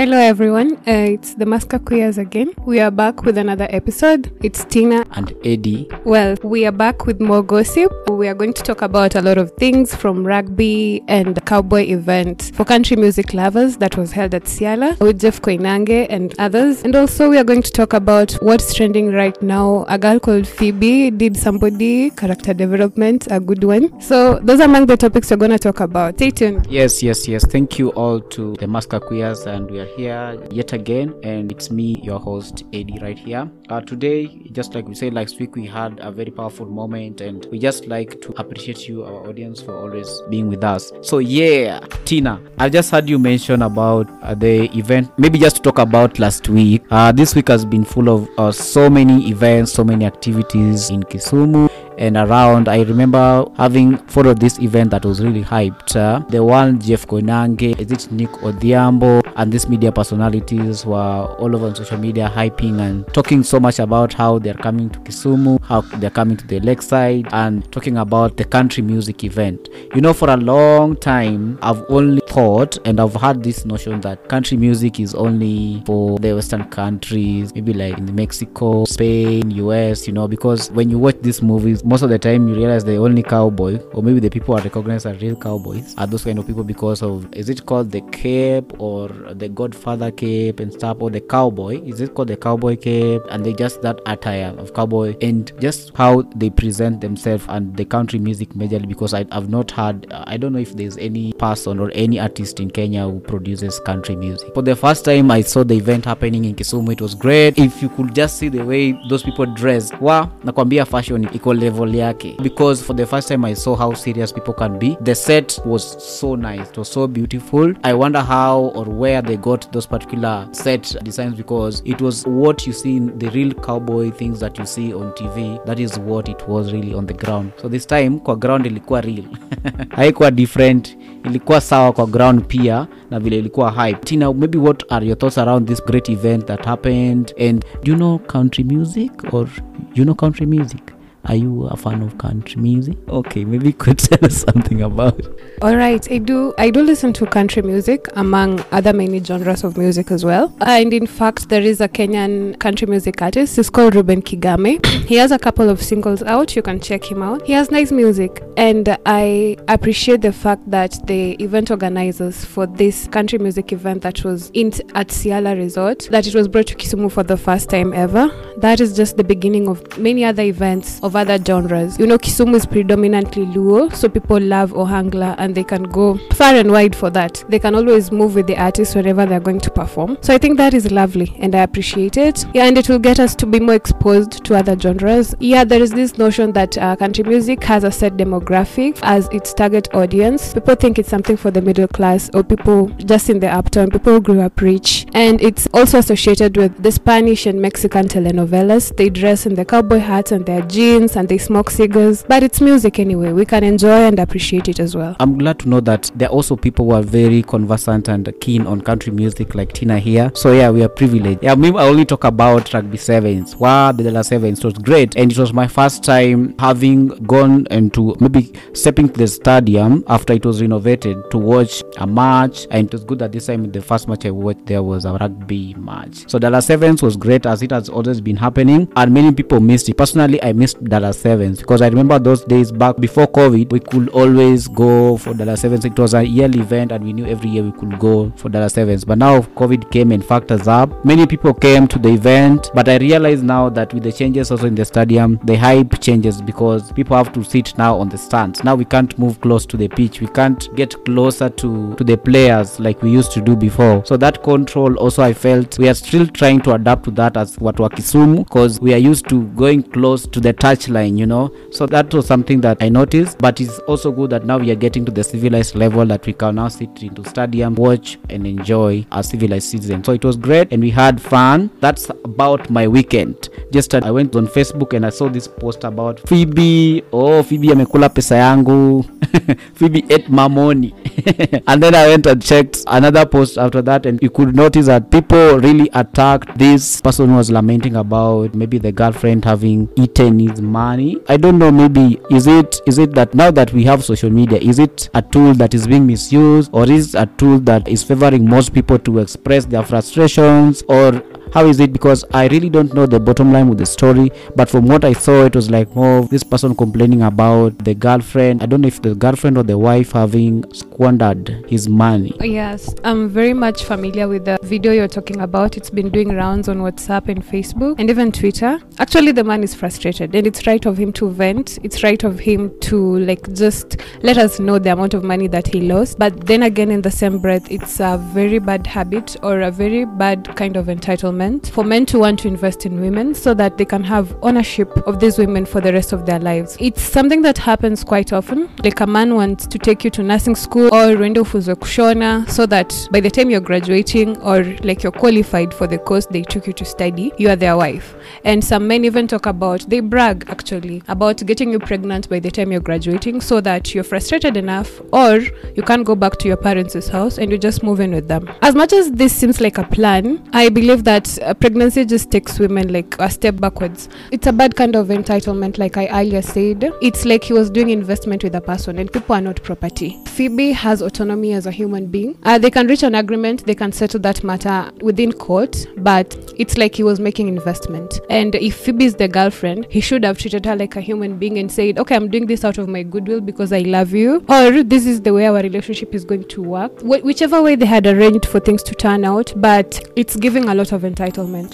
Hello, everyone. Uh, it's the Masker Queers again. We are back with another episode. It's Tina. and Eddie. Well, we are back with more gossip. We are going to talk about a lot of things from rugby and the cowboy event for country music lovers that was held at Ciala with Jeff Koinange and others. And also, we are going to talk about what's trending right now. A girl called Phoebe did somebody character development, a good one. So, those are among the topics we're going to talk about. Stay tuned. Yes, yes, yes. Thank you all to the Masker Queers, and we are here yet again. And it's me, your host, Eddie, right here. Uh, today, just like we said last week, we had a very powerful moment, and we just like to appreciate you, our audience, for always being with us. So, yeah, Tina, I just heard you mention about uh, the event. Maybe just to talk about last week. Uh, this week has been full of uh, so many events, so many activities in Kisumu and around. I remember having followed this event that was really hyped. Uh, the one Jeff Koinange, is it Nick Odhiambo, and these media personalities were all over on social media hyping and talking so much about how they're coming to Kisumu, how they're coming to the lakeside, and talking about the country music event. You know, for a long time, I've only thought and I've had this notion that country music is only for the Western countries, maybe like in Mexico, Spain, US, you know, because when you watch these movies, most of the time you realize the only cowboy, or maybe the people are recognized as real cowboys, are those kind of people because of is it called the cape or the Godfather cape and stuff, or the cowboy? Is it called the cowboy cape? And they just that attire of cowboy and just how they present themselves and the country music majorly because I, I've not heard, I don't know if there's any person or any artist in Kenya who produces country music. For the first time I saw the event happening in Kisumu, it was great. If you could just see the way those people dress, wa nakwambia fashion iko level yake because for the first time I saw how serious people can be. The set was so nice, it was so beautiful. I wonder how or where they got those particular set designs because it was what you see in the real cowboy things that you see on TV. That is what it was really on the ground. So this time kwa ground ilikuwa real haikuwa different ilikuwa sawa kwa ground pia na vile ilikuwa hype tina maybe what are your thoughts around this great event that happened and do you know country music or you know country music are you a fan of country music okay maybe you could tell us something about it. All right, I do. I do listen to country music among other many genres of music as well. And in fact, there is a Kenyan country music artist. He's called Reuben Kigame. he has a couple of singles out. You can check him out. He has nice music, and I appreciate the fact that the event organizers for this country music event that was in at Ciala Resort that it was brought to Kisumu for the first time ever. That is just the beginning of many other events of other genres. You know, Kisumu is predominantly Luo, so people love Ohangla and they can go far and wide for that. They can always move with the artist wherever they're going to perform. So I think that is lovely and I appreciate it. Yeah, and it will get us to be more exposed to other genres. Yeah, there is this notion that uh, country music has a set demographic as its target audience. People think it's something for the middle class or people just in the uptown, people who grew up rich. And it's also associated with the Spanish and Mexican telenovelas. They dress in the cowboy hats and their jeans and they smoke cigars. But it's music anyway. We can enjoy and appreciate it as well. I'm glad to know that there are also people who are very conversant and keen on country music like Tina here. So yeah, we are privileged. Yeah, maybe I only talk about rugby sevens. Wow, the Dala sevens was great, and it was my first time having gone into maybe stepping to the stadium after it was renovated to watch a match, and it was good that this time the first match I watched there was a rugby match. So Dala sevens was great as it has always been happening, and many people missed it. Personally, I missed Dala sevens because I remember those days back before COVID, we could always go for Dala Sevens. It was a yearly event, and we knew every year we could go for Dala Sevens. But now COVID came and factors up. Many people came to the event, but I realize now that with the changes also in the stadium, the hype changes because people have to sit now on the stands. Now we can't move close to the pitch. We can't get closer to to the players like we used to do before. So that control also I felt we are still trying to adapt to that as watu wa Kisumu because we are used to going close to the touchline, you know. So that was something that I noticed. But it's also good that now we are getting to the civilized level that we can now sit into stadium, watch and enjoy our civilized citizens. So it was great and we had fun. That's about my weekend. just uh, i went on facebook and i saw this post about phoebe oh phoebe amekula pesa yangu phoebe ate mamoni and then i went and checked another post after that and you could notice that people really attacked this person who was lamenting about maybe the girlfriend having eaten his money. I don't know maybe is it is it that now that we have social media is it a tool that is being misused or is a tool that is favoring most people to express their frustrations or how is it because i really don't know the bottom line with the story but from what i saw it was like oh this person complaining about the girlfriend i don't know if the girlfriend or the wife having squandered his money Yes, I'm very much familiar with the video you're talking about. It's been doing rounds on WhatsApp and Facebook and even Twitter. Actually, the man is frustrated, and it's right of him to vent. It's right of him to like just let us know the amount of money that he lost. But then again, in the same breath, it's a very bad habit or a very bad kind of entitlement for men to want to invest in women so that they can have ownership of these women for the rest of their lives. It's something that happens quite often. Like a man wants to take you to nursing school or uende ufunzwe kushona so that by the time you're graduating or like you're qualified for the course they took you to study, you are their wife. And some men even talk about, they brag actually about getting you pregnant by the time you're graduating so that you're frustrated enough or you can't go back to your parents' house and you just move in with them. As much as this seems like a plan, I believe uh, pregnancy just takes women like a step backwards. It's a bad kind of entitlement, like I earlier said. It's like he was doing investment with a person and people are not property. Phoebe has autonomy as a human being. Uh, they can reach an agreement, they can settle that matter within court, but it's like he was making investment. And if Phoebe is the girlfriend, he should have treated her like a human being and said, okay, I'm doing this out of my goodwill because I love you, or this is the way our relationship is going to work. Wh- whichever way they had arranged for things to turn out, but it's giving a lot of entitlement.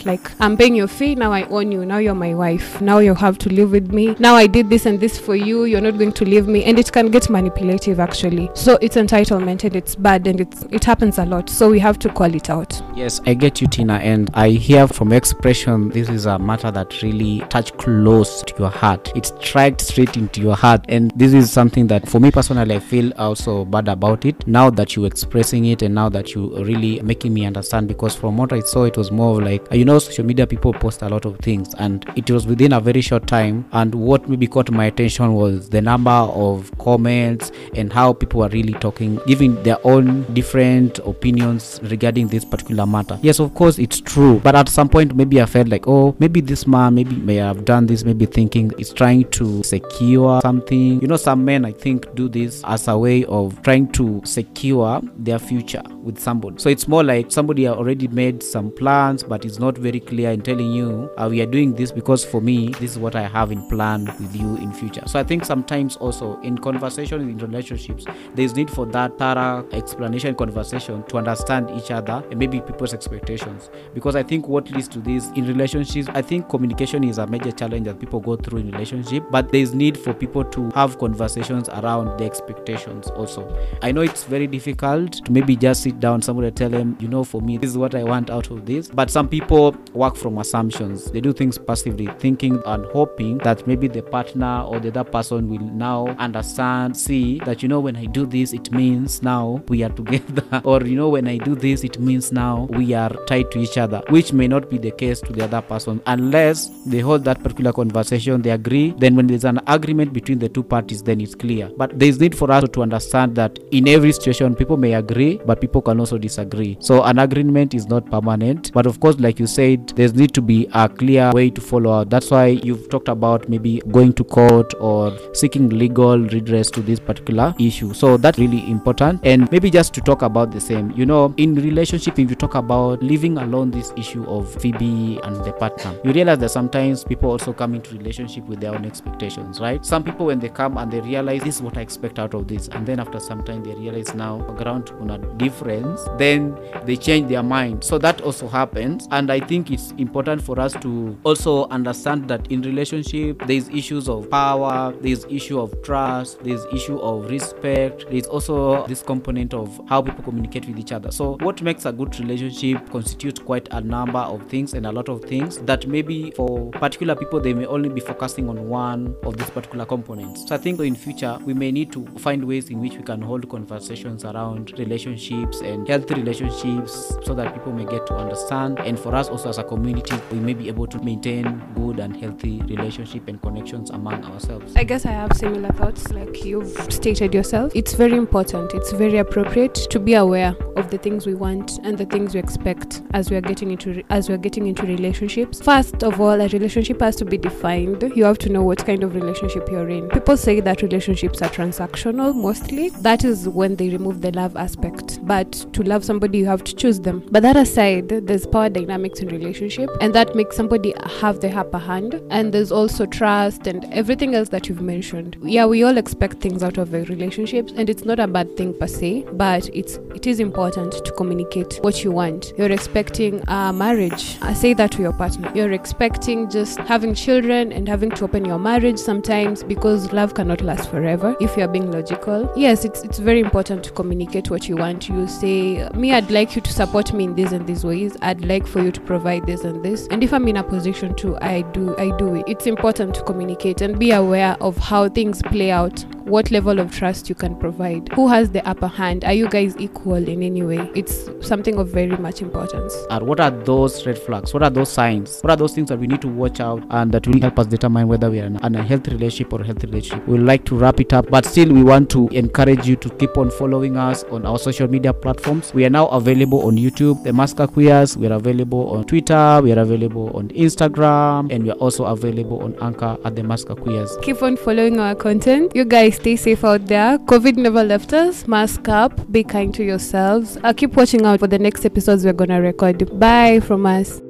Like, I'm paying your fee, now I own you, now you're my wife, now you have to live with me, now I did this and this for you, you're not going to leave me, and it can get manipulative actually. So it's entitlement and it's bad and it's, it happens a lot. So we have to call it out. Yes, I get you, Tina, and I hear from expression this is a matter that really touched close to your heart. It striked straight into your heart, and this is something that, for me personally, I feel also bad about it. Now that you're expressing it, and now that you're really making me understand, because from what I saw, it was more like you know, social media people post a lot of things, and it was within a very short time. And what maybe caught my attention was the number of comments and how people were really talking, giving their own different opinions regarding this particular matter. Yes, of course, it's true, but at some point, maybe I felt like, oh, maybe this man maybe may have done this, maybe thinking it's trying to secure something. You know, some men I think do this as a way of trying to secure their future with somebody. So it's more like somebody already made some plans, but it's not very clear in telling you, uh, we are doing this because for me, this is what I have in plan with you in future. So I think sometimes also in conversation in relationships, there's need for that thorough explanation conversation to understand each other and maybe people's expectations. Because I think what leads to this in relationships, I think communication is a major challenge that people go through in relationship, but there's need for people to have conversations around the expectations also. I know it's very difficult to maybe just sit down, somebody tell them, you know, for me, this is what I want out of this. But some people work from assumptions. They do things passively, thinking and hoping that maybe the partner or the other person will now understand, see that, you know, when I do this, it means now we are together. or, you know, when I do this, it means now we are tied to each other, which may not be the case to the other person unless they hold that particular conversation, they agree. Then, when there's an agreement between the two parties, then it's clear. But there's need for us to understand that in every situation, people may agree, but people can also disagree. So, an agreement is not permanent. But of course, like you said, there's need to be a clear way to follow out. That's why you've talked about maybe going to court or seeking legal redress to this particular issue. So, that's really important. And maybe just to talk about the same, you know, in relationship, if you talk about leaving alone this issue of Phoebe and the partner, you realize that sometimes people also come into relationship with their own expectations, right? Some people when they come and they realize this is what I expect out of this, and then after some time they realize now ground on a difference, then they change their mind. So that also happens, and I think it's important for us to also understand that in relationship there's issues of power, there's issue of trust, there's issue of respect, there's also this component of how people communicate with each other. So what makes a good relationship constitutes quite a number of things and a lot of things that maybe for particular people they may only be focusing on one of these particular components. So I think in future we may need to find ways in which we can hold conversations around relationships and healthy relationships so that people may get to understand and for us also as a community we may be able to maintain good and healthy relationship and connections among ourselves I guess I have similar thoughts like you've stated yourself. It's very important, it's very appropriate to be aware of the things we want and the things we expect as we are getting into as we are getting into relationships. First of all, a relationship has to be defined. You have to know what kind of relationship you're in. People say that relationships are transactional mostly. That is when they remove the love aspect. But to love somebody you have to choose them. But that aside, there's power dynamics in relationship and that makes somebody have the upper hand and there's also trust and everything else that you've mentioned. Yeah, we all expect things out of a relationship and it's not a bad thing per se, but it's it is important to communicate what you want. You're expecting a marriage. I say that to your partner. You're expecting just having children and having to open your marriage sometimes because love cannot last forever if you're being logical. Yes, it's it's very important to communicate what you want. You say, Me, I'd like you to support me in these and these ways. I'd like for you to provide this and this. And if I'm in a position to I do I do it. It's important to communicate and be aware of how things play out what level of trust you can provide. Who has the upper hand? Are you guys equal in any way? It's something of very much importance. And what are those red flags? What are those signs? What are those things that we need to watch out and that will help us determine whether we are in a healthy relationship or a healthy relationship? We like to wrap it up but still we want to encourage you to keep on following us on our social media platforms. We are now available on youtube the masker queers. We are available on twitter. We are available on instagram. And we are also available on anchor at the masker queers. Keep on following our content. You guys stay safe out there. Covid never left us. Mask up. Be kind to yourselves. Uh, keep watching out for the next episodes we're gonna record. Bye from us